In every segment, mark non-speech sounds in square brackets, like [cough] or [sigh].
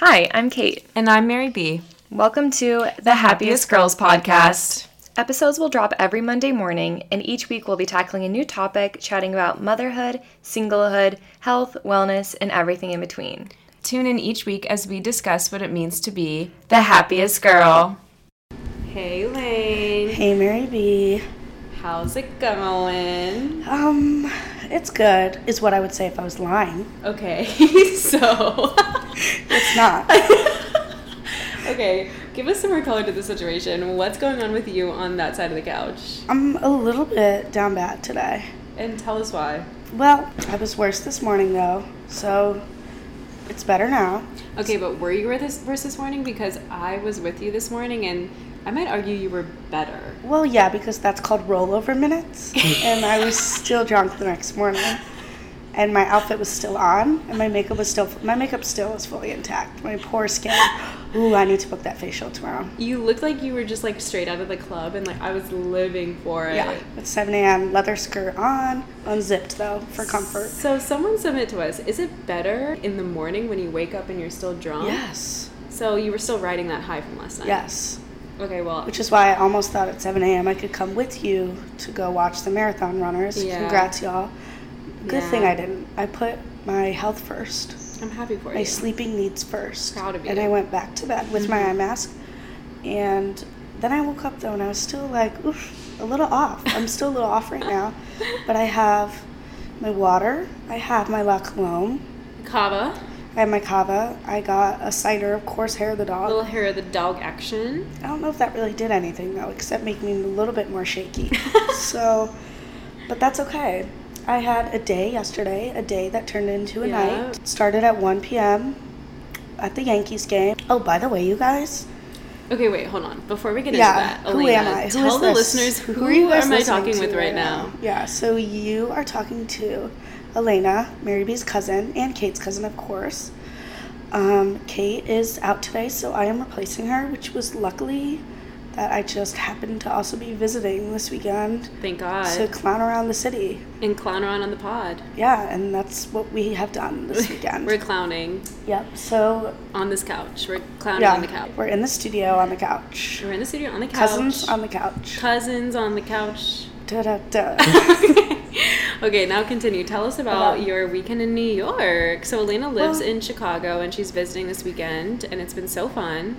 Hi, I'm Kate. And I'm Mary B. Welcome to the, Happiest Girls Podcast. Episodes will drop every Monday morning, and each week we'll be tackling a new topic, chatting about motherhood, singlehood, health, wellness, and everything in between. Tune in each week as we discuss what it means to be the happiest girl. Hey, Lane. Hey, Mary B. How's it going? Um, it's good, is what I would say if I was lying. Okay, [laughs] so. It's not. [laughs] okay, give us some more color to the situation. What's going on with you on that side of the couch? I'm a little bit down bad today. And tell us why. Well, I was worse this morning though, so it's better now. Okay, but were you worse this, worse this morning? Because I was with you this morning and I might argue you were better. Well, yeah, because that's called rollover minutes, [laughs] and I was still drunk the next morning, and my outfit was still on, and my makeup was still my makeup still is fully intact. My poor skin. Ooh, I need to book that facial tomorrow. You looked like you were just like straight out of the club and like I was living for it. Yeah, it's 7 a.m. Leather skirt on, unzipped though for comfort. So someone submit to us, is it better in the morning when you wake up and you're still drunk? Yes. So you were still riding that high from last night? Yes. Okay, well, Which is why I almost thought at 7 a.m. I could come with you to go watch the marathon runners. Yeah. Congrats, y'all. Good thing I didn't. I put my health first, I'm happy for my you. sleeping needs first. Proud of you. And. I went back to bed with my eye mm-hmm. mask. And then I woke up though and I was still like, oof, a little off. I'm still a little off right now. [laughs] But I have my water, I have my La Colombe, Kava, I have my cava, I got a cider, of course, hair of the dog. little hair of the dog action. I don't know if that really did anything though, except make me a little bit more shaky. [laughs] so, but that's okay. I had a day yesterday, a day that turned into a Yeah. night. Started at 1 p.m. at the Yankees game. Oh, by the way, you guys. Okay, wait, hold on. Before we get Yeah, into that, who Elena, am I? Who tell the this? listeners who, are you am I talking with right now? Yeah, so you are talking to Elena, Mary B's cousin, and Kate's cousin, of course. Um, Kate is out today, so I am replacing her, which was luckily that I just happened to also be visiting this weekend Thank God. to clown around the city. and clown around on the pod. Yeah, and that's what we have done this [laughs] weekend. We're clowning yep. So on this couch. We're clowning yeah, on the couch. we're in the studio on the couch. We're in the studio on the couch. Cousins on the couch. Cousins on the couch. Da da da. okay, now continue. Tell us about About- your weekend in New York. So Elena lives Well- in Chicago and she's visiting this weekend, and it's been so fun.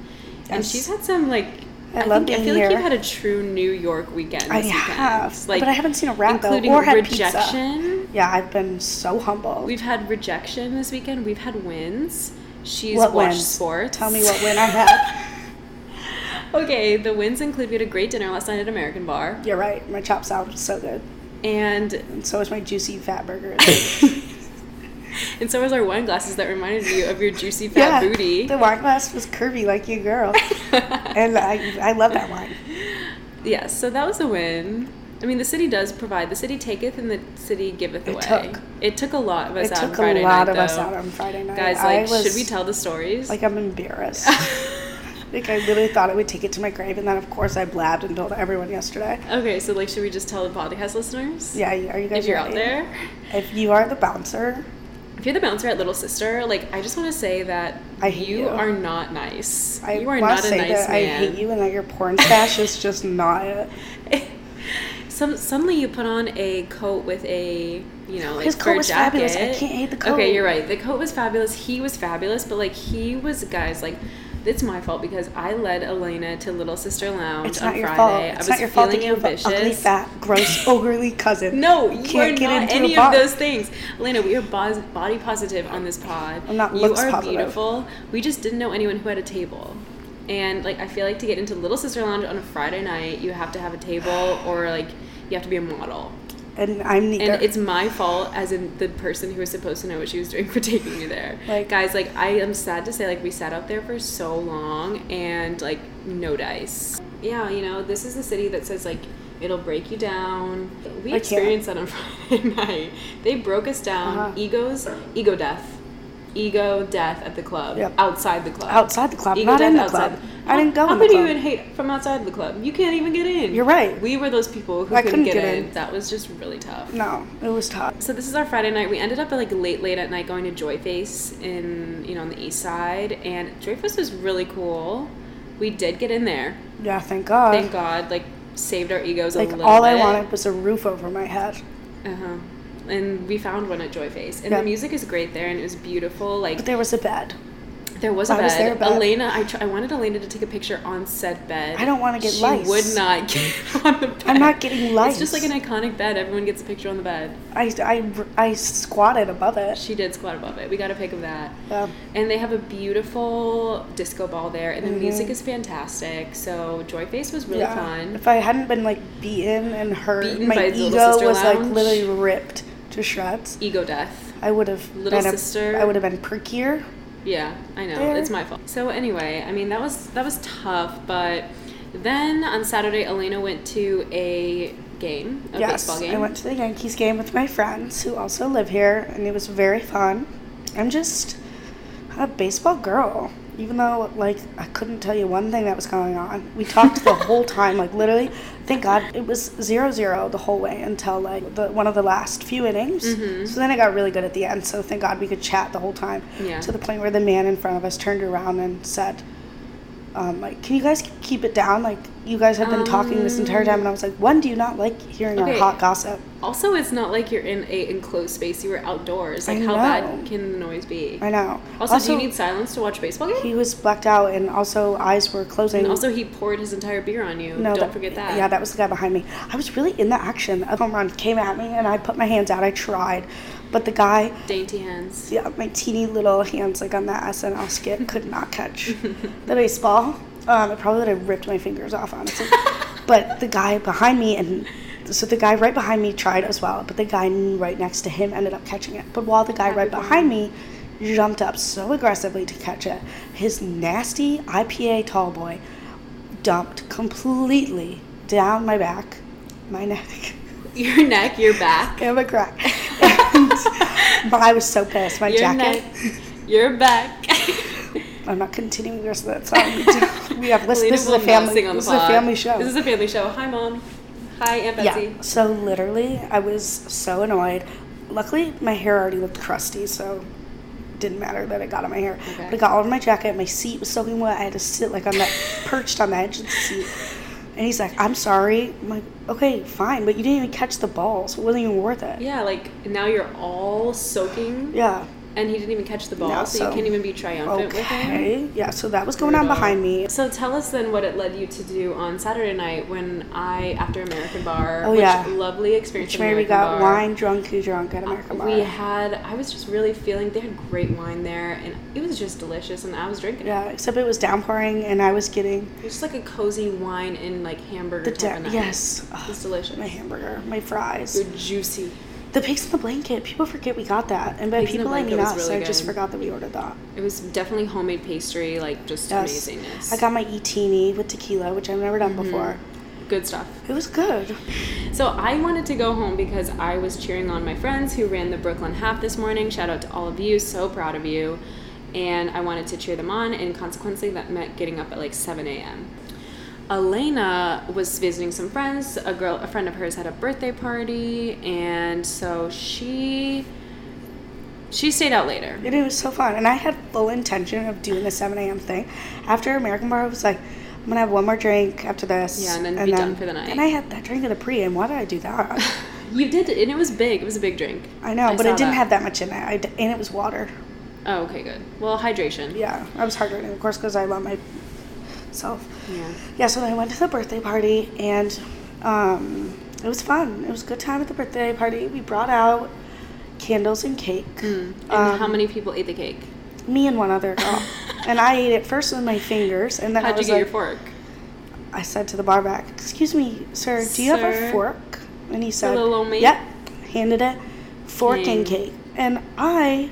And she's had some like. I love think, I being feel like you've had a true New York weekend. This I weekend. have, like, but I haven't seen a rat though, including or had rejection. pizza. Yeah, I've been so humble. We've had rejection this weekend. We've had wins. She's what watched wins? sports. Tell me what win I had. [laughs] [laughs] Okay, the wins include we had a great dinner last night at American Bar, You're right. My chop salad was so good, and and so was my juicy fat burger. [laughs] [laughs] and so was our wine glasses that reminded you of your juicy fat booty. The wine glass was curvy like you, girl, [laughs] and I I love that wine. Yes, so that was a win. I mean, the city does provide. The city taketh and the city giveth It away. took. It took a lot of us It out on took Friday a lot night, of us out on Friday night. Guys, like, was, should we tell the stories? Like I'm embarrassed. [laughs] like I literally thought I would take it to my grave, and then of course I blabbed and told everyone yesterday. okay, so like, should we just tell the podcast listeners? Yeah, are you guys? If you're out there, If you are the bouncer, if you're the bouncer at Little Sister, like, I just want to say that you, you. are not nice. I you are not a nice man. I hate you and that your porn stash is [laughs] just not it. Some suddenly you put on a coat with a you know like His coat was jacket. fabulous. I can't hate the coat. Okay, you're right. The coat was fabulous. He was fabulous, but like he was guys like. It's my fault because I led Elena to Little Sister Lounge It's on not your Friday. fault. I It's was not your fault feeling you have ugly, fat, gross, [laughs] ogurely cousin. No, you Can't are get not into any of those things. Elena, we are body positive on this pod. I'm not You are positive. beautiful. We just didn't know anyone who had a table. And like I feel like to get into Little Sister Lounge on a Friday night, you have to have a table or like you have to be a model. And I'm. And it's my fault as in the person who was supposed to know what she was doing for taking me there. Like- Guys, like I am sad to say like we sat out there for so long and like no dice. Yeah, you know, this is a city that says like it'll break you down. We I can't. experienced that on [laughs] Friday night. They broke us down. Uh-huh. Egos, ego death. Ego death at the club. Yep. Outside the club. Outside the club, Ego not death in the outside. club. I didn't go How in the could you even hate from outside the club? You can't even get in. You're right. We were those people who I couldn't, couldn't get, get in. in. That was just really tough. No, it was tough. So this is our Friday night. We ended up at like late, late at night going to Joy Face in you know on the east side, and Joy Face was really cool. We did get in there. Yeah, thank God. Thank God. Like saved our egos a like all bit. I wanted was a roof over my head. Uh huh. And we found one at Joy Face, and Yeah. the music is great there, and it was beautiful. Like But there was a bed. there was a why bed. was there a bed? Elena, I, tr- I wanted Elena to take a picture on said bed. I don't wanna get she lice. would not [laughs] get on the bed. I'm not getting lice. It's just like an iconic bed. Everyone gets a picture on the bed. I, I, I squatted above it. She did squat above it. We got a pic of that. Yeah. And they have a beautiful disco ball there, and the music is fantastic. So Joy Face was really Mm-hmm. yeah. fun. If I hadn't been like beaten and hurt, Beaten my by the Little ego was like literally ripped to shreds. Ego death. I would have Little been Sister. I would have been perkier. Yeah, I know. There. It's my fault. So anyway, I mean that was that was tough, but then on Saturday Elena went to a game, a yes, baseball game. I went to the Yankees game with my friends who also live here, and it was very fun. I'm just a baseball girl, even though like I couldn't tell you one thing that was going on. We talked the whole time, like literally. Thank God it was zero zero the whole way until like the one of the last few innings. Mm-hmm. So then it got really good at the end. So thank God we could chat the whole time. Yeah. To the point where the man in front of us turned around and said. Um, like, can you guys keep it down? Like, you guys have been talking this entire time, and I was like, one, do you not like hearing Okay. our hot gossip? also, it's not like you're in a enclosed space. You were outdoors. Like, how bad can the noise be? I know. Also, do you need silence to watch baseball game? He was blacked out, and also eyes were closing. and also, he poured his entire beer on you. no, Don't forget that. Yeah, that was the guy behind me. I was really in the action. A home run came at me, and I put my hands out. I tried, but the guy, Dainty hands. yeah, my teeny little hands, like on that SNL skit, could not catch [laughs] the baseball. Um, it probably would have ripped my fingers off, honestly. but the guy behind me, and so the guy right behind me tried as well, but the guy right next to him ended up catching it. But while the guy right behind me jumped up so aggressively to catch it, his nasty IPA tall boy dumped completely down my back, my neck, Your neck, your back. I have a crack. [laughs] And but I was so pissed. My Your jacket. neck, your back. I'm not continuing the rest of that [laughs] song. We have listen, this is a family. sing on the This is a family show. This is a family show. Hi, mom. Hi, Aunt Betsy. yeah. So literally, I was so annoyed. Luckily, my hair already looked crusty, so it didn't matter that it got on my hair. Okay. But it got all over my jacket. My seat was soaking wet. I had to sit like on that, perched on the edge of the seat. And he's like, "I'm sorry." I'm like, "Okay, fine, but you didn't even catch the ball, so it wasn't even worth it." Yeah, like now you're all soaking, Yeah. And he didn't even catch the ball, No, so, so- you can't even be triumphant with him. Okay. Yeah. So that was going on behind me. So tell us then what it led you to do on Saturday night when I, after American Bar, Oh, which yeah. lovely experience. Which we got Bar. wine drunk, who drunk at American uh, Bar. We had. I was just really feeling. They had great wine there, and it was just delicious. And I was drinking it. Yeah, except it was downpouring, and I was getting It was just like a cozy wine and like hamburger the type de- of night. yes, it was delicious. my hamburger, my fries, They're juicy. The pigs in the blanket. People forget we got that, and by Pigs people I mean us. really I just forgot that we ordered that. It was definitely homemade pastry, like just Yes, amazingness. I got my etini with tequila, which I've never done mm-hmm. before. good stuff. It was good. So I wanted to go home because I was cheering on my friends who ran the Brooklyn half this morning. Shout out to all of you, so proud of you. And I wanted to cheer them on, and consequently, that meant getting up at like 7 a.m. Elena was visiting some friends. A girl, a friend of hers, had a birthday party, and so she she stayed out later. And it was so fun, and I had full intention of doing the 7 a.m. thing. After American Bar, I was like, I'm gonna have one more drink after this. Yeah, and then be done for the night. And I had that drink at the pre, and why did I do that? [laughs] You did, and it was big. It was a big drink. I know, but saw it didn't that. have that much in it, I d and it was water. Oh, okay, good. Well, hydration. Yeah, I was hydrating, of course, because I love myself. Yeah. Yeah, so I went to the birthday party and um, it was fun. It was a good time at the birthday party. We brought out candles and cake. And Um, how many people ate the cake? Me and one other girl. [laughs] and I ate it first with my fingers, and then I How'd you was get like, your fork? I said to the bar back, "Excuse me, sir, do you have a fork?" And he said, little old mate? "Yep." Handed it, fork King. and cake, and I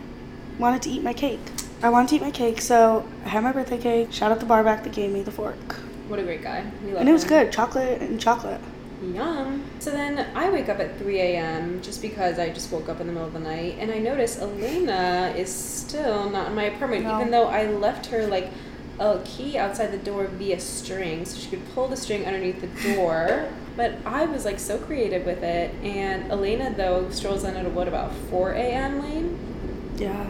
wanted to eat my cake. I wanted to eat my cake, so I had my birthday cake. Shout out the bar back that gave me the fork, What a great guy. We love and it was him. good, chocolate and chocolate. Yum. So then I wake up at 3 a.m. just because I just woke up in the middle of the night and I notice Elena is still not in my apartment, No. even though I left her like a key outside the door via string so she could pull the string underneath the door. [laughs] But I was like so creative with it. And Elena, though, strolls in at what about 4 a.m. lane? Yeah,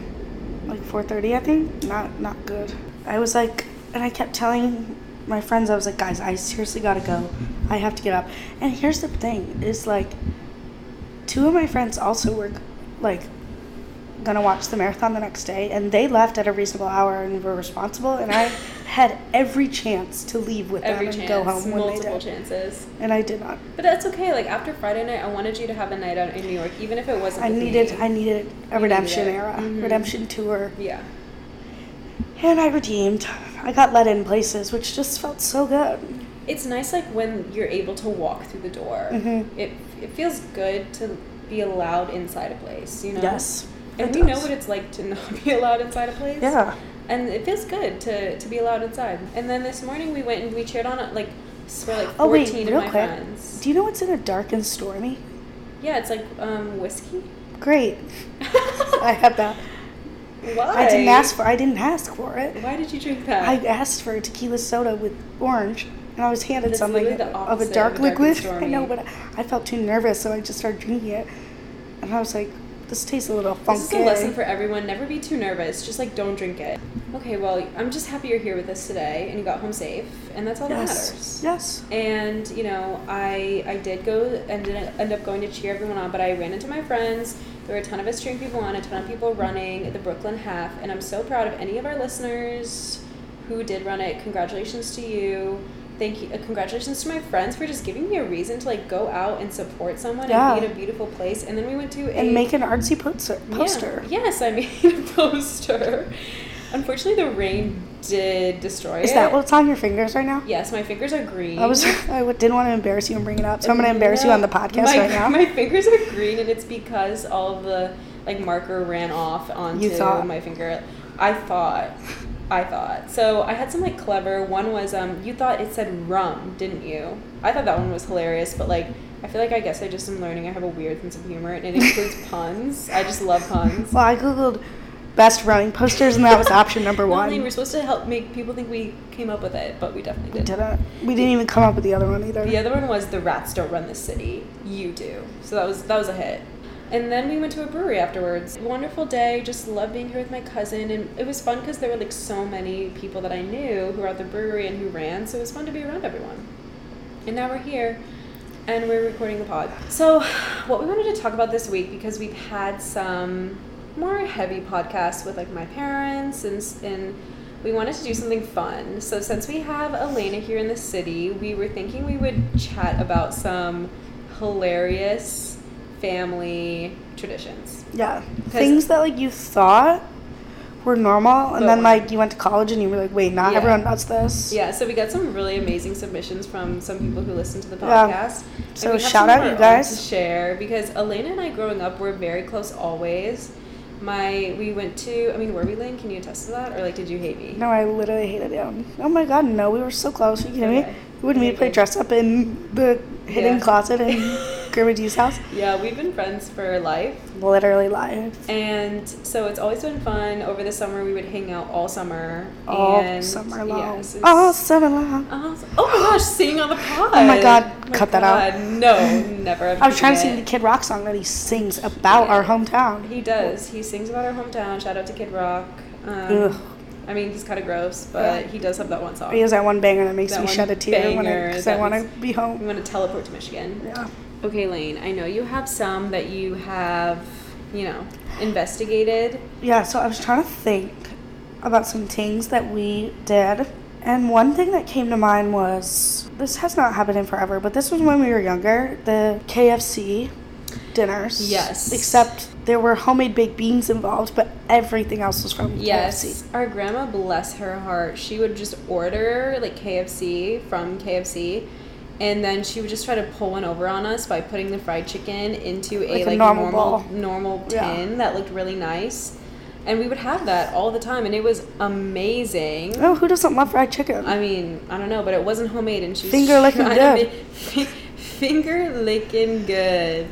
like 4:30, I think. Not not good. I was like, and I kept telling my friends, I was like, guys, I seriously gotta go. I have to get up. And here's the thing: is like, two of my friends also were like gonna watch the marathon the next day, and they left at a reasonable hour and were responsible. And I had every chance to leave with Every them chance, and go home when they multiple did, chances. and I did not. But that's okay. Like after Friday night, I wanted you to have a night out in New York, even if it wasn't. I needed me. I needed a needed redemption it. era, Mhm. redemption tour. Yeah. And I redeemed. I got let in places, which just felt so good. It's nice, like when you're able to walk through the door. Mhm. It it feels good to be allowed inside a place. You know. Yes. And we know what it's like to not [laughs] be allowed inside a place. Yeah. And it feels good to to be allowed inside. And then this morning we went and we cheered on it like swear like Oh, wait, fourteen real of my quick. friends. Do you know what's in a dark and stormy? Yeah, it's like um whiskey. Great. I have that. [laughs] Why? I didn't ask for. I didn't ask for it. Why did you drink that? I asked for a tequila soda with orange, and I was handed That's something of a dark of a dark liquid. [laughs] I know, but I felt too nervous, so I just started drinking it, and I was like, "This tastes a little funky." This is a lesson for everyone. Never be too nervous. Just like don't drink it. Okay, well, I'm just happy you're here with us today and you got home safe, and that's all that matters. Yes. And you know, I I did go and didn't end up going to cheer everyone on, but I ran into my friends. There were a ton of us cheering people on, a ton of people running the Brooklyn half, and I'm so proud of any of our listeners who did run it. Congratulations to you. Thank you. Uh, congratulations to my friends for just giving me a reason to like go out and support someone Yeah. and be in a beautiful place. And then we went to a And make an artsy poster. yeah. Yes, I [laughs] made a poster. Unfortunately, the rain did destroy Is it. that what's on your fingers right now? Yes, my fingers are green. I was. [laughs] I didn't want to embarrass you and bring it up, so I'm going [laughs] to embarrass you on the podcast my, right now. My fingers are green, and it's because all of the like marker ran off onto my finger. I thought. I thought. So I had some like clever. One was um you thought it said rum, didn't you? I thought that one was hilarious, but like I feel like I guess I just am learning. I have a weird sense of humor, and it includes [laughs] puns. I just love puns. Well, I googled best running posters, and that was option number No, one. We're supposed to help make people think we came up with it, but we definitely we did. didn't. We didn't even come up with the other one either. The other one was the rats don't run the city. You do. So that was that was a hit. And then we went to a brewery afterwards. Wonderful day. Just love being here with my cousin, and it was fun because there were like so many people that I knew who were at the brewery and who ran. So it was fun to be around everyone. And now we're here, and we're recording the pod. So, what we wanted to talk about this week because we've had some more heavy podcasts with like my parents and and we wanted to do something fun. So since we have Elena here in the city, we were thinking we would chat about some hilarious family traditions. Yeah. Things that like you thought were normal, and then like you went to college and you were like, wait, not Yeah. everyone does this. Yeah, so we got some really amazing submissions from some people who listen to the podcast. And So shout out you guys. to share because Elena and I growing up were very close always. My we went to I mean were we Lane? Can you attest to that? Or like did you hate me? No, I literally hated you. Oh my god, no, we were so close. Are you kidding Okay. me? We would meet to play dress up in the hidden Yeah. closet in [laughs] Grandma D's house. Yeah, we've been friends for life. Literally life. And so it's always been fun. Over the summer, we would hang out all summer. All and summer long. Yes, all summer long. Oh, oh my gosh, sing on the pod. Oh my God, Oh my cut that out. No, never. [laughs] I was trying to sing the. Kid Rock song that he sings about our hometown. He does. He sings about our hometown. Shout out to Kid Rock. Um, Ugh. I mean, he's kind of gross, but Yeah. he does have that one song. He has that one banger that makes That me shed a tear when I because I want to be home. want to teleport to Michigan. Yeah. Okay, Lane. I know you have some that you have, you know, investigated. Yeah, so I was trying to think about some things that we did. And one thing that came to mind was this has not happened in forever, but this was when we were younger the KFC dinners. Yes. Except there were homemade baked beans involved, but everything else was from Yes, KFC. Yes. Our grandma, bless her heart, she would just order like KFC from KFC, and then she would just try to pull one over on us by putting the fried chicken into a Like a like normal normal normal Yeah. tin that looked really nice, and we would have that all the time, and it was amazing. Oh, who doesn't love fried chicken? I mean, I don't know, but it wasn't homemade, and she's Finger licking good. make- [laughs] Finger licking good.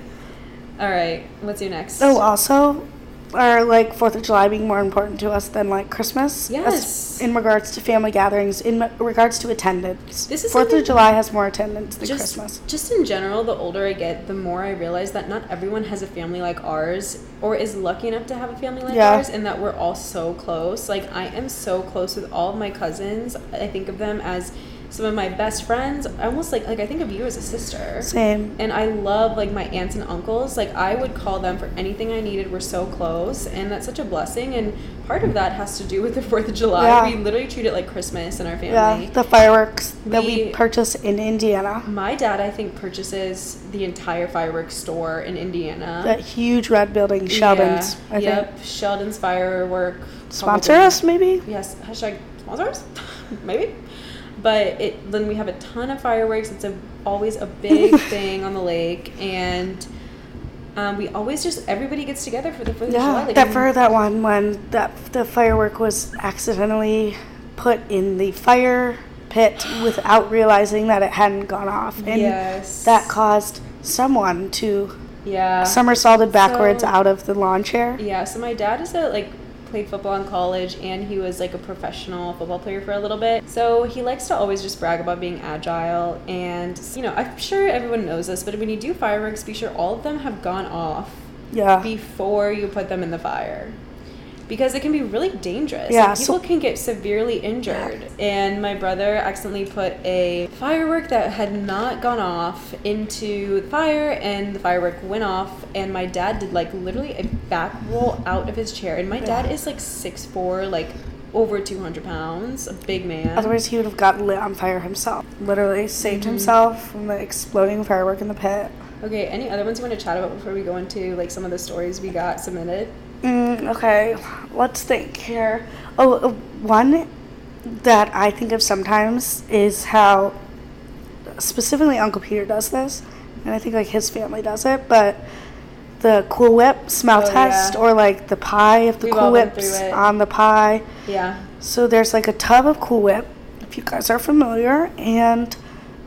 All right, what's your next? Oh, also, are like Fourth of July being more important to us than like Christmas? Yes. As- in regards to family gatherings, in regards to attendance. This is Fourth of July has more attendance than just, Christmas. Just in general, the older I get, the more I realize that not everyone has a family like ours or is lucky enough to have a family like Yeah. ours and that we're all so close. Like I am so close with all of my cousins. I think of them as some of my best friends. I almost like like I think of you as a sister. Same. And I love like my aunts and uncles. Like I would call them for anything I needed. We're so close, and that's such a blessing. And part of that has to do with the [laughs] Fourth of July. Yeah. We literally treat it like Christmas in our family. Yeah, the fireworks that we We- purchase in Indiana. My dad, I think, purchases the entire fireworks store in Indiana. That huge red building, Sheldon's. Yeah. I yep, think. Sheldon's firework. Sponsor probably- us, maybe. Yes. Hashtag sponsors. [laughs] Maybe. But it then we have a ton of fireworks. It's a always a big [laughs] thing on the lake, and um, we always just everybody gets together for the Fourth of July. Yeah, Like, that for that one when that the firework was accidentally put in the fire pit [gasps] without realizing that it hadn't gone off, and yes. that caused someone to yeah. somersaulted backwards So- out of the lawn chair. Yeah, so my dad is a like played football in college and he was like a professional football player for a little bit. So he likes to always just brag about being agile and you know, I'm sure everyone knows this, but when you do fireworks, be sure all of them have gone off Yeah, before you put them in the fire. Because it can be really dangerous. Yeah, Like, people so- can get severely injured. And my brother accidentally put a firework that had not gone off into the fire, and the firework went off. And my dad did like literally a back roll out of his chair. And my dad is like six four, like over 200 pounds, a big man. otherwise he would have got lit on fire himself. Literally saved Mm-hmm. himself from the exploding firework in the pit. Okay, any other ones you want to chat about before we go into like some of the stories we got submitted? Mm, okay, let's think here. Oh, uh, one that I think of sometimes is how specifically Uncle Peter does this, and I think like his family does it, but the Cool Whip smell Oh, test yeah. or like the pie of the We've Cool Whips on the pie. Yeah. So there's like a tub of Cool Whip, if you guys are familiar, and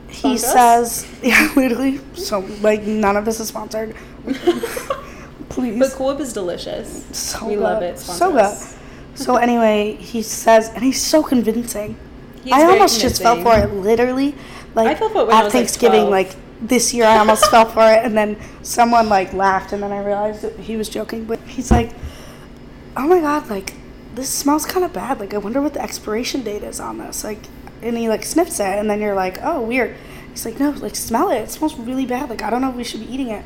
he says, [laughs] yeah, literally, so like none of this is sponsored. [laughs] Please. But Cool Whip is delicious. So we good. love it. So good. So anyway, he says, and he's so convincing. He's I almost just fell for it, literally. Like I fell for it at like, Thanksgiving, 12. like this year, I almost fell for it, and then someone like laughed, and then I realized that he was joking. But he's like, "Oh my god, like this smells kind of bad. Like I wonder what the expiration date is on this." Like, and he like sniffs it, and then you're like, "Oh, weird." He's like, "No, like smell it. It smells really bad. Like I don't know if we should be eating it."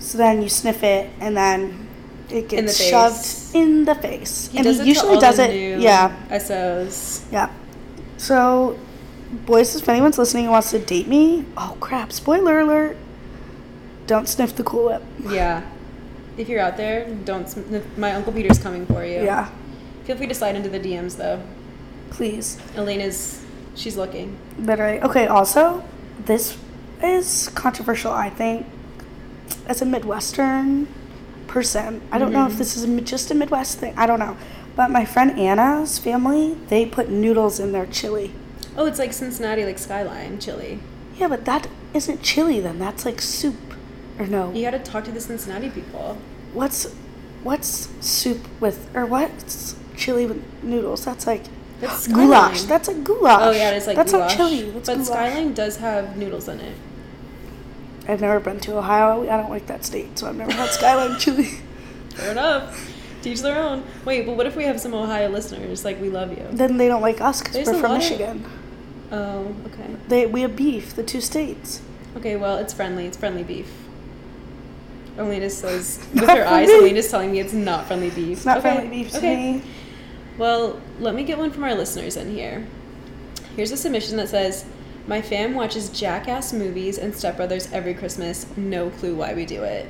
So then you sniff it, and then it gets In shoved in the face. He and he it usually does it. Yeah, SOs. yeah. So, boys, if anyone's listening and wants to date me, oh crap! Spoiler alert! Don't sniff the Cool Whip. Yeah. If you're out there, don't. sm- My Uncle Peter's coming for you. Yeah, Feel free to slide into the DMs though. please. Elena's, she's looking. Literally. Okay. Also, this is controversial. I think as a Midwestern person, I don't know if mm-hmm. this is just a Midwest thing. I don't know. But my friend Anna's family, they put noodles in their chili. Oh, it's like Cincinnati, like Skyline chili. Yeah, but that isn't chili then. That's like soup. Or no. You got to talk to the Cincinnati people. What's what's soup with or what's chili with noodles? That's like That's goulash. That's a goulash. Oh yeah, it's like that's goulash. not chili. That's but goulash. Skyline does have noodles in it. I've never been to Ohio. I don't like that state, so I've never had Skyline chili. Fair enough. Teach their own. Wait, but what if we have some Ohio listeners? Like we love you. Then they don't like us because we're from lot of- Michigan. Oh, okay. They we have beef. The two states. Okay, well, it's friendly. It's friendly beef. Elena says [laughs] with her eyes. Elena's telling me it's not friendly beef. It's not Okay, friendly beef to okay. me. Well, let me get one from our listeners in here. Here's a submission that says, my fam watches jackass movies and stepbrothers every Christmas. No clue why we do it.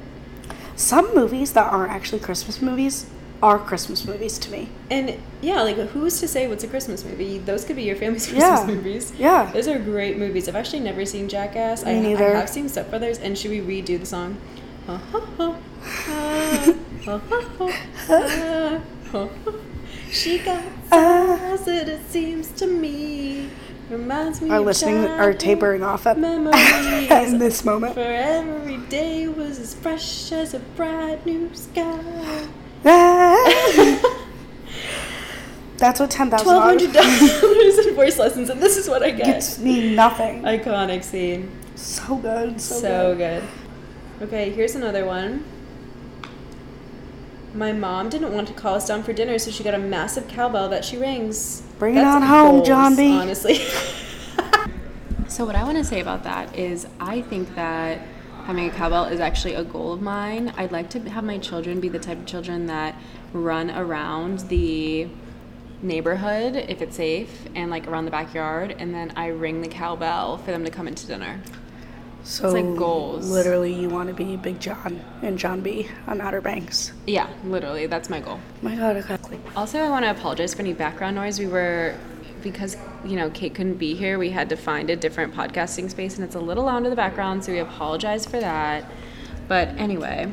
Some movies that aren't actually Christmas movies are Christmas movies to me. And yeah, like who's to say what's a Christmas movie? Those could be your family's [laughs] Christmas yeah. movies. Yeah. Those are great movies. I've actually never seen Jackass. Me I, neither. I have seen Step Brothers. And should we redo the song? [laughs] she got uh. size, it seems to me. Reminds me are of listening are tapering off at, [laughs] in this moment. For every day was as fresh as a bright new sky. [laughs] That's what ten thousand Twelve hundred dollars [laughs] dollars in voice lessons, and this is what I get. gets me nothing. Iconic scene. So good, so, So, good. good. Okay, here's another one. My mom didn't want to call us down for dinner, so she got a massive cowbell that she rings. Bring it on home, John B. Honestly. [laughs] so what I want to say about that is, I think that having a cowbell is actually a goal of mine. I'd like to have my children be the type of children that run around the neighborhood if it's safe and like around the backyard and then I ring the cowbell for them to come into dinner. So like goals. Literally, you want to be Big John and John B on Outer Banks. Yeah, literally, that's my goal. my God, okay. Also, I want to apologize for any background noise. We were, because, you know, Kate couldn't be here, we had to find a different podcasting space, and it's a little loud in the background, so we apologize for that. But anyway,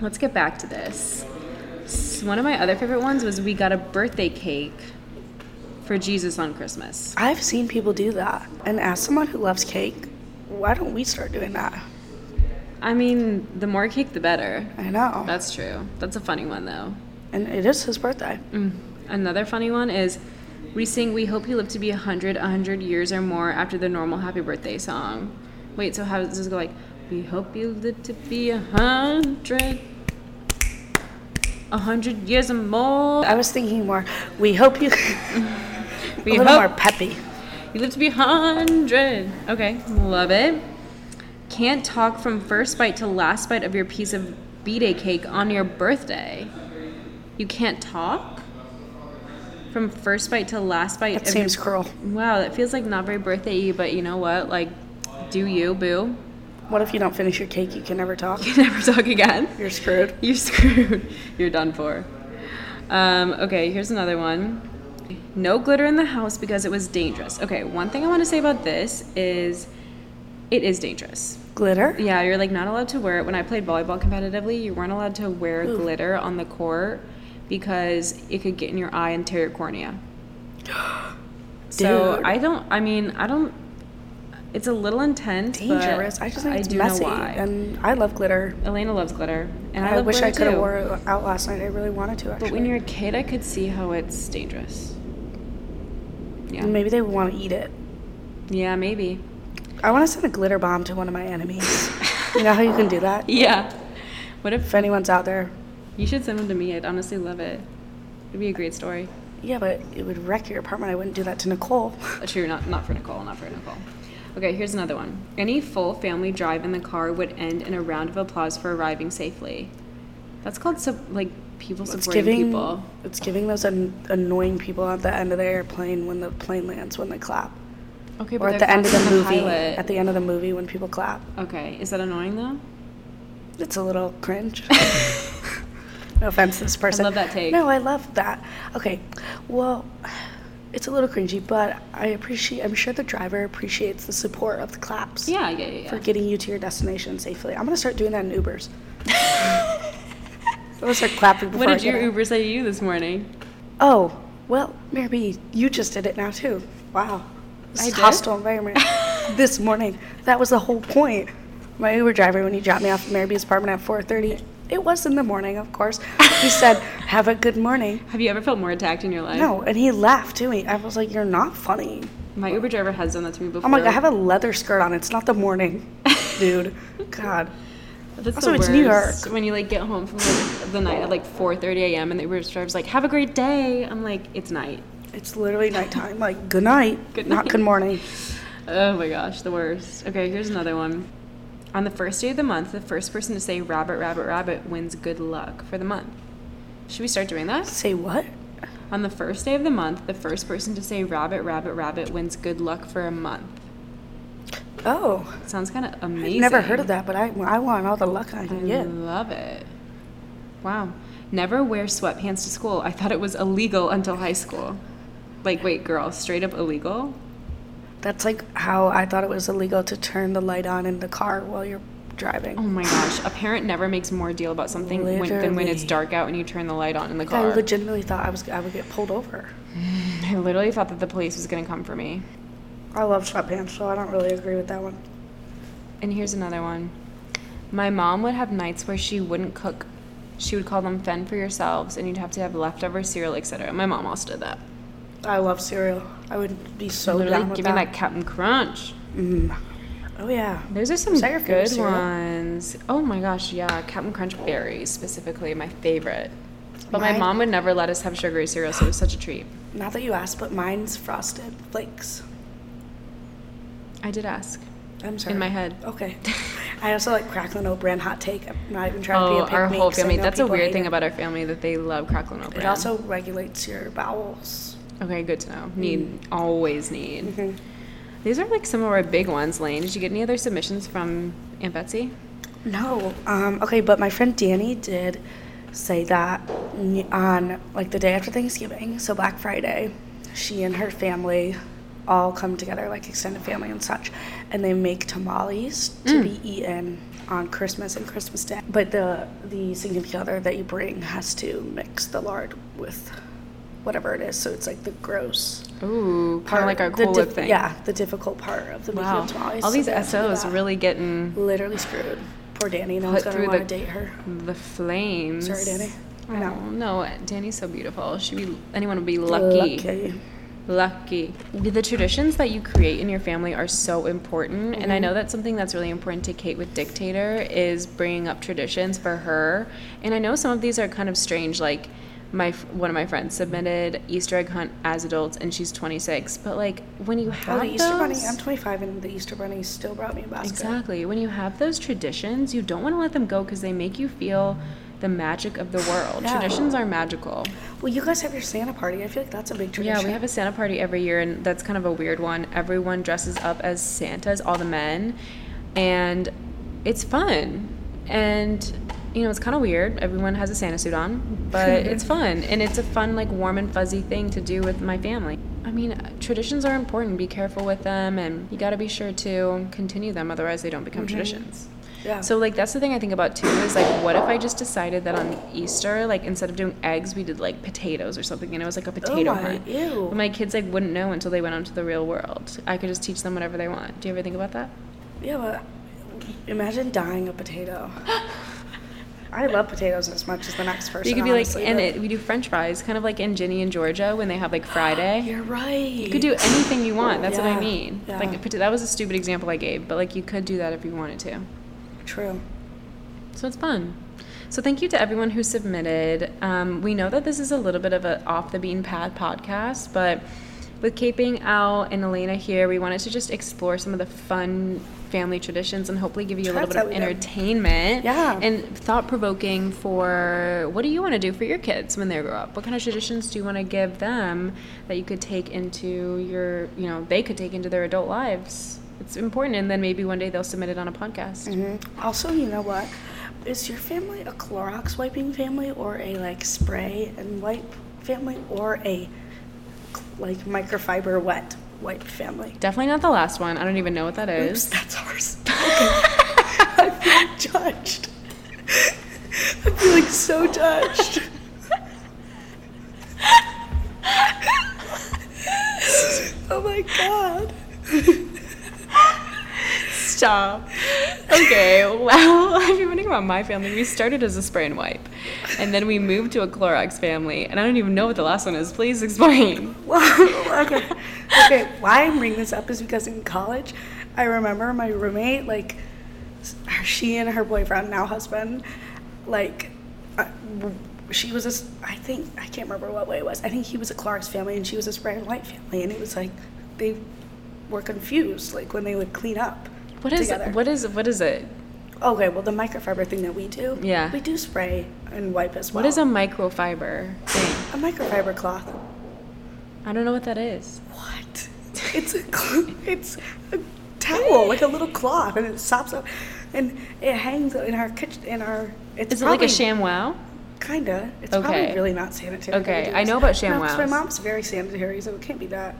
let's get back to this. S- One of my other favorite ones was we got a birthday cake for Jesus on Christmas. I've seen people do that, and as someone who loves cake, why don't we start doing that? I mean, the more cake, the better. I know, That's true. That's a funny one, though. and it is his birthday. Mm. Another funny one is we sing We Hope You Live to Be 100, 100 years or more after the normal happy birthday song. Wait, so how does this go like We hope you live to be a hundred a hundred years or more. I was thinking more. We hope you [laughs] [laughs] We a little hope more peppy. You live to be a hundred. Okay, love it. Can't talk from first bite to last bite of your piece of B-day cake on your birthday. You can't talk from first bite to last bite That of your seems cruel. Wow, that feels like not very birthday but you know what? Like, do you, boo? What if you don't finish your cake? You can never talk. You [laughs] never talk again. You're screwed. You're [laughs] screwed. You're done for. Um, okay, here's another one. No glitter in the house because it was dangerous. Okay, one thing I want to say about this is it is dangerous. Glitter. Yeah, you're like not allowed to wear it. When I played volleyball competitively, you weren't allowed to wear glitter on the court because it could get in your eye and tear your cornea. [gasps] So I don't. I mean, I don't. It's a little intense. but Dangerous. I just think I it's do messy, know why. and I love glitter. Elena loves glitter, and I, I, love wish I could have wore it out last night. I really wanted to. Actually, But when you're a kid, I could see how it's dangerous. Yeah. maybe they want to eat it. Yeah, maybe. I want to send a glitter bomb to one of my enemies. you know how you can do that? [laughs] Yeah. What if If anyone's out there, you should send them to me? I'd honestly love it. It'd be a great story. yeah, but it would wreck your apartment. I wouldn't do that to Nicole. Uh, True, not not for Nicole, not for Nicole. Okay, here's another one. Any full family drive in the car would end in a round of applause for arriving safely. That's called sup- like people It's giving people. it's giving those an- annoying people at the end of the airplane when the plane lands when they clap, Okay, or but at the end of the movie. pilot. At the end of the movie when people clap, Okay, is that annoying though? it's a little cringe. [laughs] no offense to this person. I love that take. No, I love that. Okay, well, it's a little cringy, but I appreciate. I'm sure the driver appreciates the support of the claps. Yeah, yeah, yeah. For getting you to your destination safely. I'm gonna start doing that in Ubers. [laughs] I'm gonna start clapping before What did your. Uber say to you this morning? Oh, well, Mary you just did it now too. Wow. This I hostile environment. [laughs] this morning. That was the whole point. My Uber driver, when he dropped me off at Mary B's apartment at 4.30, it was in the morning, of course. He said, [laughs] have a good morning. Have you ever felt more attacked in your life? No, and he laughed to me. I was like, you're not funny. My Uber driver has done that to me before. I'm like, I have a leather skirt on. It's not the morning, [laughs] dude. God. That's Also, the it's New. York. When you like get home from like, the night at like 4:30 a.m. and the Uber driver's like, "Have a great day." I'm like, "It's night." It's literally nighttime. Like, good night. [laughs] Good Not night. good morning. Oh my gosh, the worst. Okay, here's another one. On the first day of the month, the first person to say "rabbit, rabbit, rabbit" wins good luck for the month. Should we start doing that? Say what? On the first day of the month, the first person to say "rabbit, rabbit, rabbit" wins good luck for a month. Oh, Sounds kind of amazing. I've never heard of that, but I, I want all the luck I I can get. love it. Wow. Never wear sweatpants to school. I thought it was illegal until high school. Like, wait, girl, straight up illegal? That's like how I thought it was illegal to turn the light on in the car while you're driving. Oh my gosh. A parent never makes more deal about something when, than when it's dark out and you turn the light on in the car. I legitimately thought I was I would get pulled over. [sighs] I literally thought that the police was going to come for me. I love sweatpants, so I don't really agree with that one. And here's another one. My mom would have nights where she wouldn't cook. She would call them fend for yourselves, and you'd have to have leftover cereal, etc. My mom also did that. I love cereal. I would be so Literally, down with give me that. that Captain Crunch. Mm-hmm. Oh yeah. Those are some Is that your favorite good cereal? ones. Oh my gosh, yeah, Captain Crunch berries specifically, my favorite. But my Mine- mom would never let us have sugary cereal, so it was such a treat. Not that you asked, but mine's frosted flakes. I did ask. I'm sorry. In my head. Okay. I also like Cracklin' Oat Bran hot take. I'm not even trying to be Oh, a pick our me whole 'cause I family. know That's a people weird hate thing it. about our family that they love crackling oat It bran. also regulates your bowels. Okay, good to know. Need always need. Mhm. These are like some of our big ones, Lane. Did you get any other submissions from Aunt Betsy? No. Um, okay, but my friend Danny did say that on like the day after Thanksgiving, so Black Friday, she and her family all come together, like extended family and such, and they make tamales to be eaten on Christmas and Christmas Day. But the the significant other that you bring has to mix the lard with whatever it is, so it's like the gross Ooh, kind of like our cool dif- thing. Yeah, the difficult part of the making Wow. of tamales. All so these have SOs really getting literally screwed. Poor Danny. No one's gonna want to date her. the flames. Sorry, Danny. I know. Oh, no, Danny's so beautiful. She be anyone would be lucky. Lucky. Lucky. The traditions that you create in your family are so important. And I Mm-hmm. know that's something that's really important to Kate with Dictator is bringing up traditions for her. And I know some of these are kind of strange. Like my one of my friends submitted Easter egg hunt as adults, and she's 26. But like when you have Oh, the Easter Bunny. those- I'm 25, and the Easter Bunny still brought me a basket. Exactly. When you have those traditions, you don't want to let them go because they make you feel the magic of the world. Yeah. Traditions are magical. Well, you guys have your Santa party. I feel like that's a big tradition. Yeah, we have a Santa party every year, and that's kind of a weird one. Everyone dresses up as Santas, all the men, and it's fun. And you know, it's kind of weird. Everyone has a Santa suit on, but [laughs] it's fun, and it's a fun, like warm and fuzzy thing to do with my family. I mean, traditions are important. Be careful with them, and you got to be sure to continue them. Otherwise, they don't become mm-hmm. traditions. Yeah. So like that's the thing I think about too is like what if I just decided that on Easter like instead of doing eggs we did like potatoes or something and it was like a potato oh, my- hunt. ew. But my kids like wouldn't know until they went out into the real world. I could just teach them whatever they want. Do you ever think about that? yeah, but imagine dying a potato. [laughs] I love potatoes as much as the next person. you could be like honestly, and it, we do French fries, kind of like in Ginny and Georgia when they have like [gasps] Friday. You're right. You could do anything you want. That's what I mean. yeah. Like that was a stupid example I gave, but like you could do that if you wanted to. True. So it's fun. So thank you to everyone who submitted. Um, we know that this is a little bit of an off the beaten path podcast, but with being out and Elena here, we wanted to just explore some of the fun family traditions and hopefully give you a little bit of entertainment Yeah. and thought provoking for what do you want to do for your kids when they grow up? What kind of traditions do you want to give them that you could take into your, you know, they could take into their adult lives? It's important, and then maybe one day they'll submit it on a podcast. Mm-hmm. Also, you know what? Is your family a Clorox wiping family or a like spray and wipe family or a like microfiber wet wipe family? Definitely not the last one. I don't even know what that is. Oops, that's ours. [laughs] Okay. I feel judged. I'm feeling so judged. oh my god. Stop. Okay, well, [laughs] if you're wondering about my family, we started as a spray and wipe. And then we moved to a Clorox family. And I don't even know what the last one is. Please explain. Well, [laughs] okay. Okay, why I'm bringing this up is because in college, I remember my roommate, like, she and her boyfriend, now husband, like, uh, she was a, s- I think, I can't remember what way it was. I think he was a Clorox family and she was a spray and white family. And it was like, they were confused, like, when they would clean up. What is together. what is what is it? Okay, well, the microfiber thing that we do, Yeah. we do spray and wipe as well. What is a microfiber thing? a microfiber cloth? I don't know what that is. What? [laughs] It's a cl- it's a towel, like a little cloth, and it sops up, and it hangs in our kitchen. In our, it's Is it like a ShamWow? Kinda. It's Okay. probably really not sanitary. Okay, I know about No, 'cause my mom's very sanitary, so it can't be that.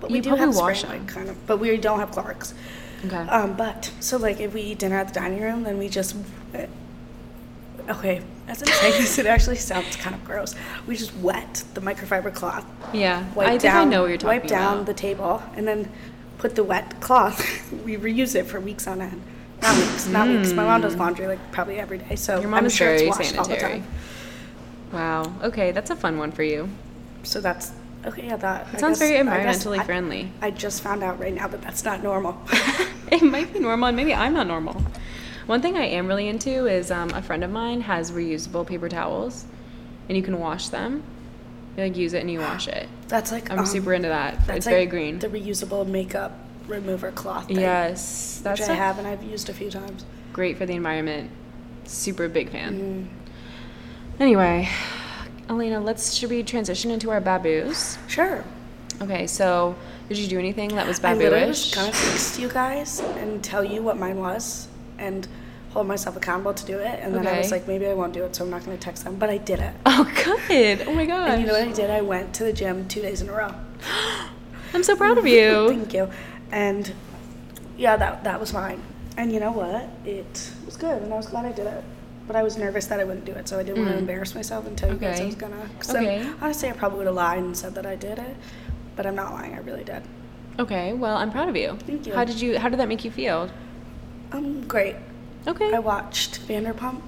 But we You do have wash like, kind of. But we don't have Clorox. Okay. Um, but so like if we eat dinner at the dining room, then we just. eh, Okay, as I'm saying this, it actually sounds kind of gross. We just wet the microfiber cloth yeah. wipe I think down, I know what you're talking wipe down about. the table, and then put the wet cloth, [laughs] we reuse it for weeks on end. Not weeks, not weeks. My mom does laundry like probably every day, so Mm. Your mom I'm is sure very it's washed all the time. Wow. Okay, that's a fun one for you. So that's okay. Yeah, that I sounds guess- very I environmentally I- friendly. I just found out right now that that's not normal. [laughs] it might be normal, and maybe I'm not normal. One thing I am really into is um, a friend of mine has reusable paper towels, and you can wash them. You like use it and you wash it. [gasps] That's like I'm um, super into that. That's It's like very green. The reusable makeup remover cloth. Thing, yes, which that's I have and I've used a few times. great for the environment. Super big fan. Mm. Anyway, Elena, let's should we transition into our baboos? Sure. Okay, so did you do anything that was babooish? I literally was babooish? gonna text you guys and tell you what mine was and hold myself accountable to do it. And then I was like, maybe I won't do it, so I'm not gonna text them. But I did it. Oh, good. Oh my gosh. And you know what I did? I went to the gym two days in a row. [gasps] I'm so proud of you. [laughs] Thank you. And yeah, that that was mine. And you know what? It was good, and I was glad I did it. But I was nervous that I wouldn't do it, so I didn't want to embarrass myself and tell you guys I Mm. Was gonna. Okay. honestly, I probably would have lied and said that I did it, but I'm not lying. I really did. Okay, well, I'm proud of you. Thank you. How did you how did that make you feel? Um, great. Okay. I watched Vanderpump.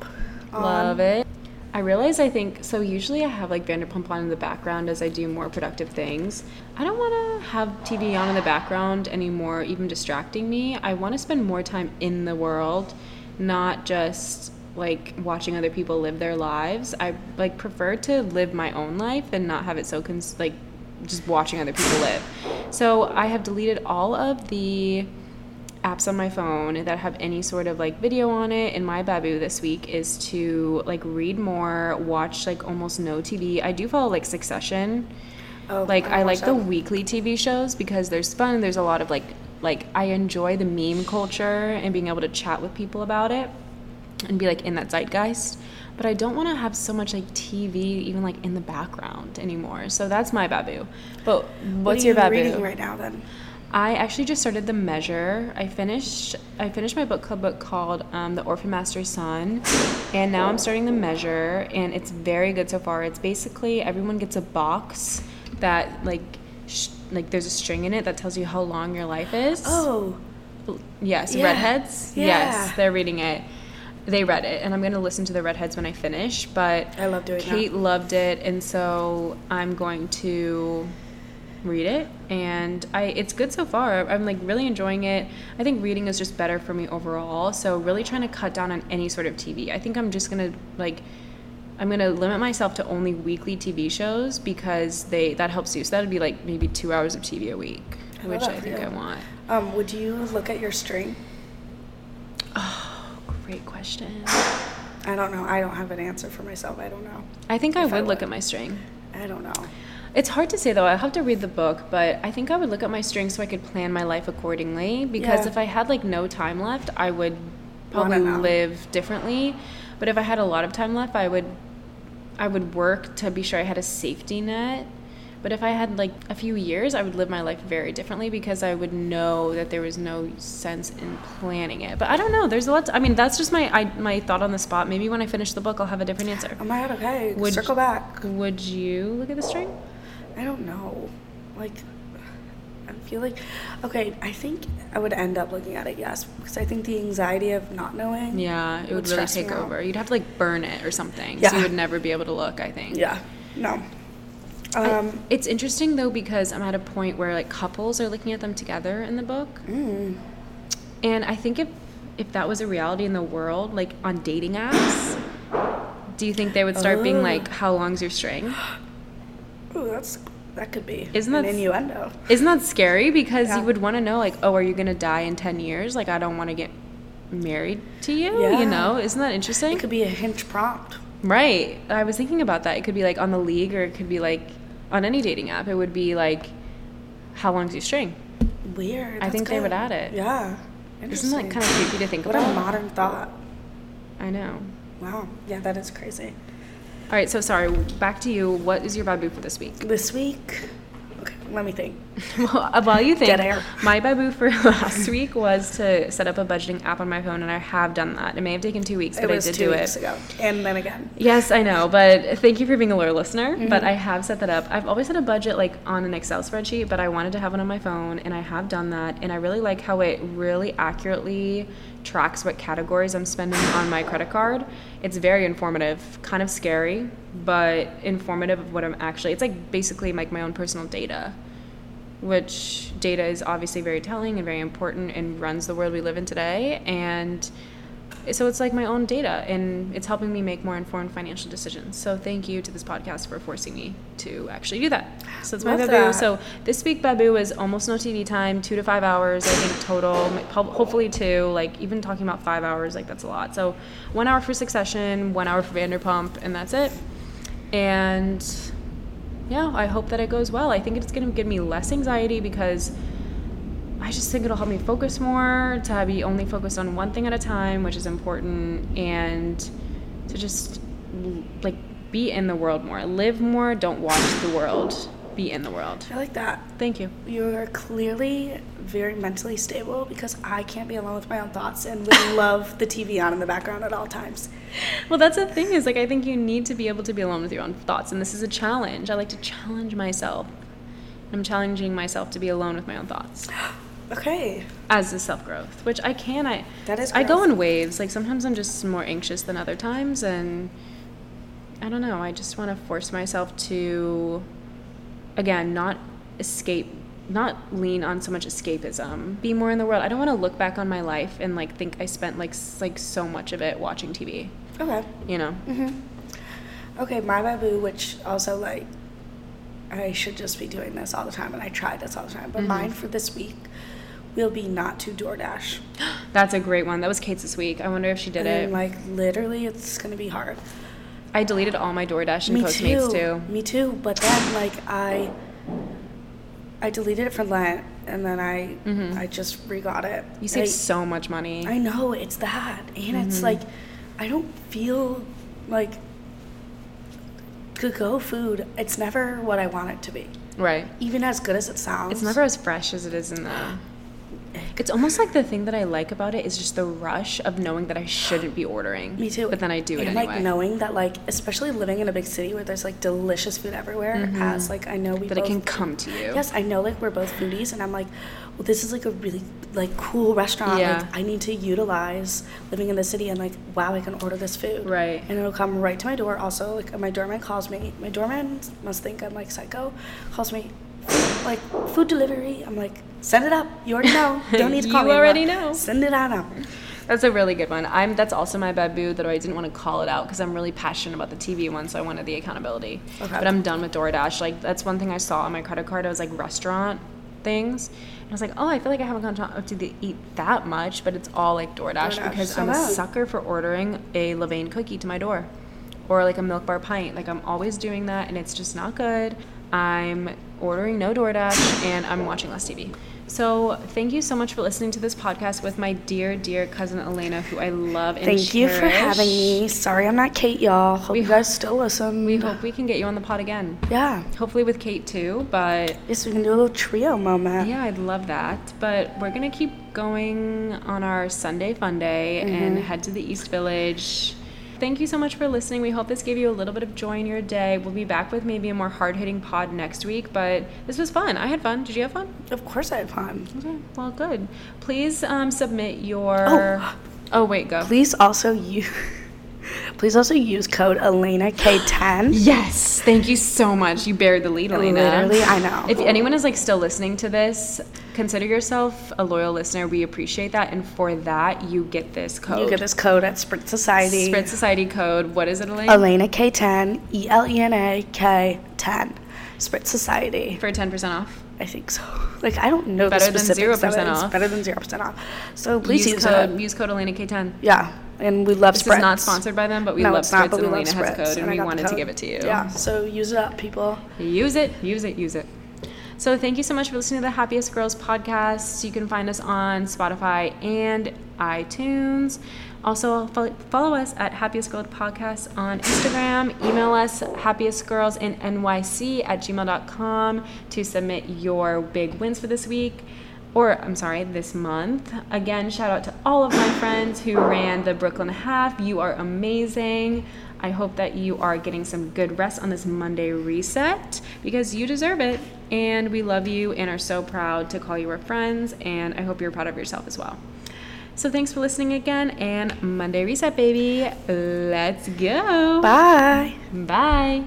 on- Love it. I realize I think so. Usually, I have like Vanderpump on in the background as I do more productive things. I don't want to have TV on in the background anymore, even distracting me. I want to spend more time in the world, not just like watching other people live their lives. I like prefer to live my own life and not have it so cons- like just watching other people live. So I have deleted all of the apps on my phone that have any sort of like video on it and my babu this week is to like read more watch like almost no tv i do follow like succession. Oh, like i don't like watch the weekly tv shows because there's fun there's a lot of like like i enjoy the meme culture and being able to chat with people about it and be like in that zeitgeist. But i don't want to have so much like tv even like in the background anymore. So that's my babu. But What what's your babu? reading right now then? I actually just started The Measure. I finished I finished my book club book called um, The Orphan Master's Son, and now I'm starting The Measure, and it's very good so far. It's basically everyone gets a box that like sh- like there's a string in it that tells you how long your life is. Oh, yes, yeah. redheads. Yeah. Yes, they're reading it. They read it, and I'm gonna listen to the redheads when I finish. But I love doing. Kate loved it, and so I'm going to read it and I it's good so far. I'm like really enjoying it. I think reading is just better for me overall. So really trying to cut down on any sort of TV. I think I'm just to like I'm to limit myself to only weekly TV shows because they that helps you. So that would be like maybe 2 hours of TV a week, I which I think you. I want. um, would you look at your string? Oh, great question. I don't know. I don't have an answer for myself. I don't know. I think I If I would look at my string. I don't know. It's hard to say though. I'll have to read the book, but I think I would look at my strings so I could plan my life accordingly. Because Yeah. if I had like no time left, I would probably live differently. But if I had a lot of time left, I would I would work to be sure I had a safety net. But if I had like a few years, I would live my life very differently because I would know that there was no sense in planning it. But I don't know. There's a lot. To, I mean, that's just my I, my thought on the spot. Maybe when I finish the book, I'll have a different answer. Oh my god. Okay. Would- Circle back. Would you look at the string? I don't know. Like, I feel like, okay, I think I would end up looking at it, yes, because I think the anxiety of not knowing. Yeah, it would, would really take out. over. You'd have to like burn it or something. So Yeah. you would never be able to look, I think. Yeah. No. I- Um. it's interesting though because I'm at a point where like couples are looking at them together in the book. mm, And I think if if that was a reality in the world, like on dating apps, do you think they would start being Oh. like, How long's your string? [gasps] [gasps] [gasps] ooh, that's that could be. Isn't an that- innuendo? Isn't that scary? Because Yeah. you would want to know, like, oh, are you gonna die in ten years? Like I don't want to get married to you. Yeah. You know? Isn't that interesting? It could be a hinge prompt. Right. I was thinking about that. It could be like on the league or it could be like on any dating app. It would be like, how long's your string? Weird. I think they would add it. Yeah. Isn't that kind of creepy to think What about? a modern thought. I know. Wow. Yeah, that is crazy. All right, so sorry. Back to you. What is your babu for this week? This week, okay, let me think. [laughs] Well, uh, while you think, Dead air. my babu for [laughs] last week was to set up a budgeting app on my phone, and I have done that. It may have taken two weeks, but it was I did two do weeks it. ago, and then again. Yes, I know, but thank you for being a loyal listener. Mm-hmm. But I have set that up. I've always had a budget like on an Excel spreadsheet, but I wanted to have it on my phone, and I have done that. And I really like how it really accurately tracks what categories I'm spending on my credit card. It's very informative, kind of scary, but informative of what I'm actually. It's like basically like my own personal data, which data is obviously very telling and very important and runs the world we live in today. And so it's like my own data and it's helping me make more informed financial decisions. So thank you to this podcast for forcing me to actually do that. So that's my Love babu. that. so this week babu is almost no tv time two to five hours i think total hopefully two like even talking about five hours like that's a lot. So one hour for succession one hour for vanderpump and that's it. And yeah i hope that it goes well. I think it's going to give me less anxiety because I just think it'll help me focus more, to be only focused on one thing at a time, which is important, and to just like be in the world more. Live more, don't watch the world. Be in the world. I like that. Thank you. You're clearly very mentally stable because I can't be alone with my own thoughts and would [laughs] love the TV on in the background at all times. Well, that's the thing is like I think you need to be able to be alone with your own thoughts, and this is a challenge. I like to challenge myself. I'm challenging myself to be alone with my own thoughts [gasps] [gasps] Okay. as a self growth, which I can. I That is I go in waves. Like sometimes I'm just more anxious than other times, and I don't know. I just want to force myself to, again, not escape, not lean on so much escapism. Be more in the world. I don't want to look back on my life and like think I spent like s- like so much of it watching TV. Okay. You know. Mhm. Okay, my babu, which also like I should just be doing this all the time, and I try this all the time. But Mm-hmm. mine for this week will be not to DoorDash. [gasps] That's a great one. That was Kate's this week. I wonder if she did and it. like literally, it's gonna be hard. I deleted all my DoorDash and Me Postmates too. too. Me too. But then like I, I deleted it for Lent, and then I, I just re-got it. Mm-hmm. You save I, so much money. I know it's that, and it's Mm-hmm. like, I don't feel like go food. It's never what I want it to be, right. even as good as it sounds. It's never as fresh as it is in the. It's almost like the thing that I like about it is just the rush of knowing that I shouldn't be ordering. [gasps] Me too. But then I do it and anyway. like knowing that, like especially living in a big city where there's like delicious food everywhere. As like I know we Mm-hmm. that it can come to you. Yes, I know like we're both foodies, and I'm like, well, this is like a really like cool restaurant. Yeah. Like I need to utilize living in the city, and like wow, I can order this food. Right. And it'll come right to my door. Also, like my doorman calls me. My doorman must think I'm like psycho. Calls me, like food delivery. I'm like, send it up. You already know. [laughs] Don't need to call You me. You already know. Send it on up. That's a really good one. I'm that's also my babu that I didn't want to call it out because I'm really passionate about the TV one, so I wanted the accountability. Okay. But I'm done with DoorDash. Like that's one thing I saw on my credit card. I was like restaurant things. And I was like, oh, I feel like I haven't gone to, to the, eat that much, but it's all like DoorDash, DoorDash, because I'm a sucker for ordering a Levain cookie to my door, or like a milk bar pint. Like I'm always doing that, and it's just not good. I'm ordering no DoorDash, and I'm watching less TV. So thank you so much for listening to this podcast with my dear, dear cousin Elena, who I love and Thank you for having me. Sorry I'm not Kate, y'all. Hope We you guys still listen. We hope we can get you on the pod again. Yeah. Hopefully with Kate too, but Yes, we can do a little trio moment. yeah, I'd love that. But we're gonna keep going on our Sunday fun day mm-hmm. and head to the East Village. Thank you so much for listening. We hope this gave you a little bit of joy in your day. We'll be back with maybe a more hard hitting pod next week, but this was fun. I had fun. Did you have fun? Of course I had fun. Okay, well, good. Please um, submit your. Oh. Oh, wait, go. Please also use [laughs] please also use code Elena K10. [gasps] Yes, thank you so much. You buried the lead, Elena. Literally, I know. If anyone is like still listening to this, consider yourself a loyal listener. We appreciate that, and for that, you get this code. You get this code at Spritz Society. Spritz Society code. What is it, Elena? Elena K10, E L E N A K 10. Spritz Society. For ten percent off. I think so. [laughs] Like I don't know Better the than specifics of 0% off. better than zero percent off. So please use use, code. it. Use code Elena K10. Yeah, and we love This Spritz. is not sponsored by them, but we no, love it's not, Spritz, but we and love Elena has Spritz, code, and I we got the wanted to code. give it to you. Yeah, so use it up, people. Use it. Use it. Use it. So thank you so much for listening to the Happiest Girls podcast. You can find us on Spotify and iTunes. Also, follow us at Happiest Girl Podcast on Instagram. Email us happiestgirlsinnyc at gmail.com to submit your big wins for this week. Or, I'm sorry, this month. Again, shout out to all of my friends who ran the Brooklyn Half. You are amazing. I hope that you are getting some good rest on this Monday reset because you deserve it. And we love you and are so proud to call you our friends. And I hope you're proud of yourself as well. So thanks for listening again and Monday Reset, baby. Let's go. Bye. Bye.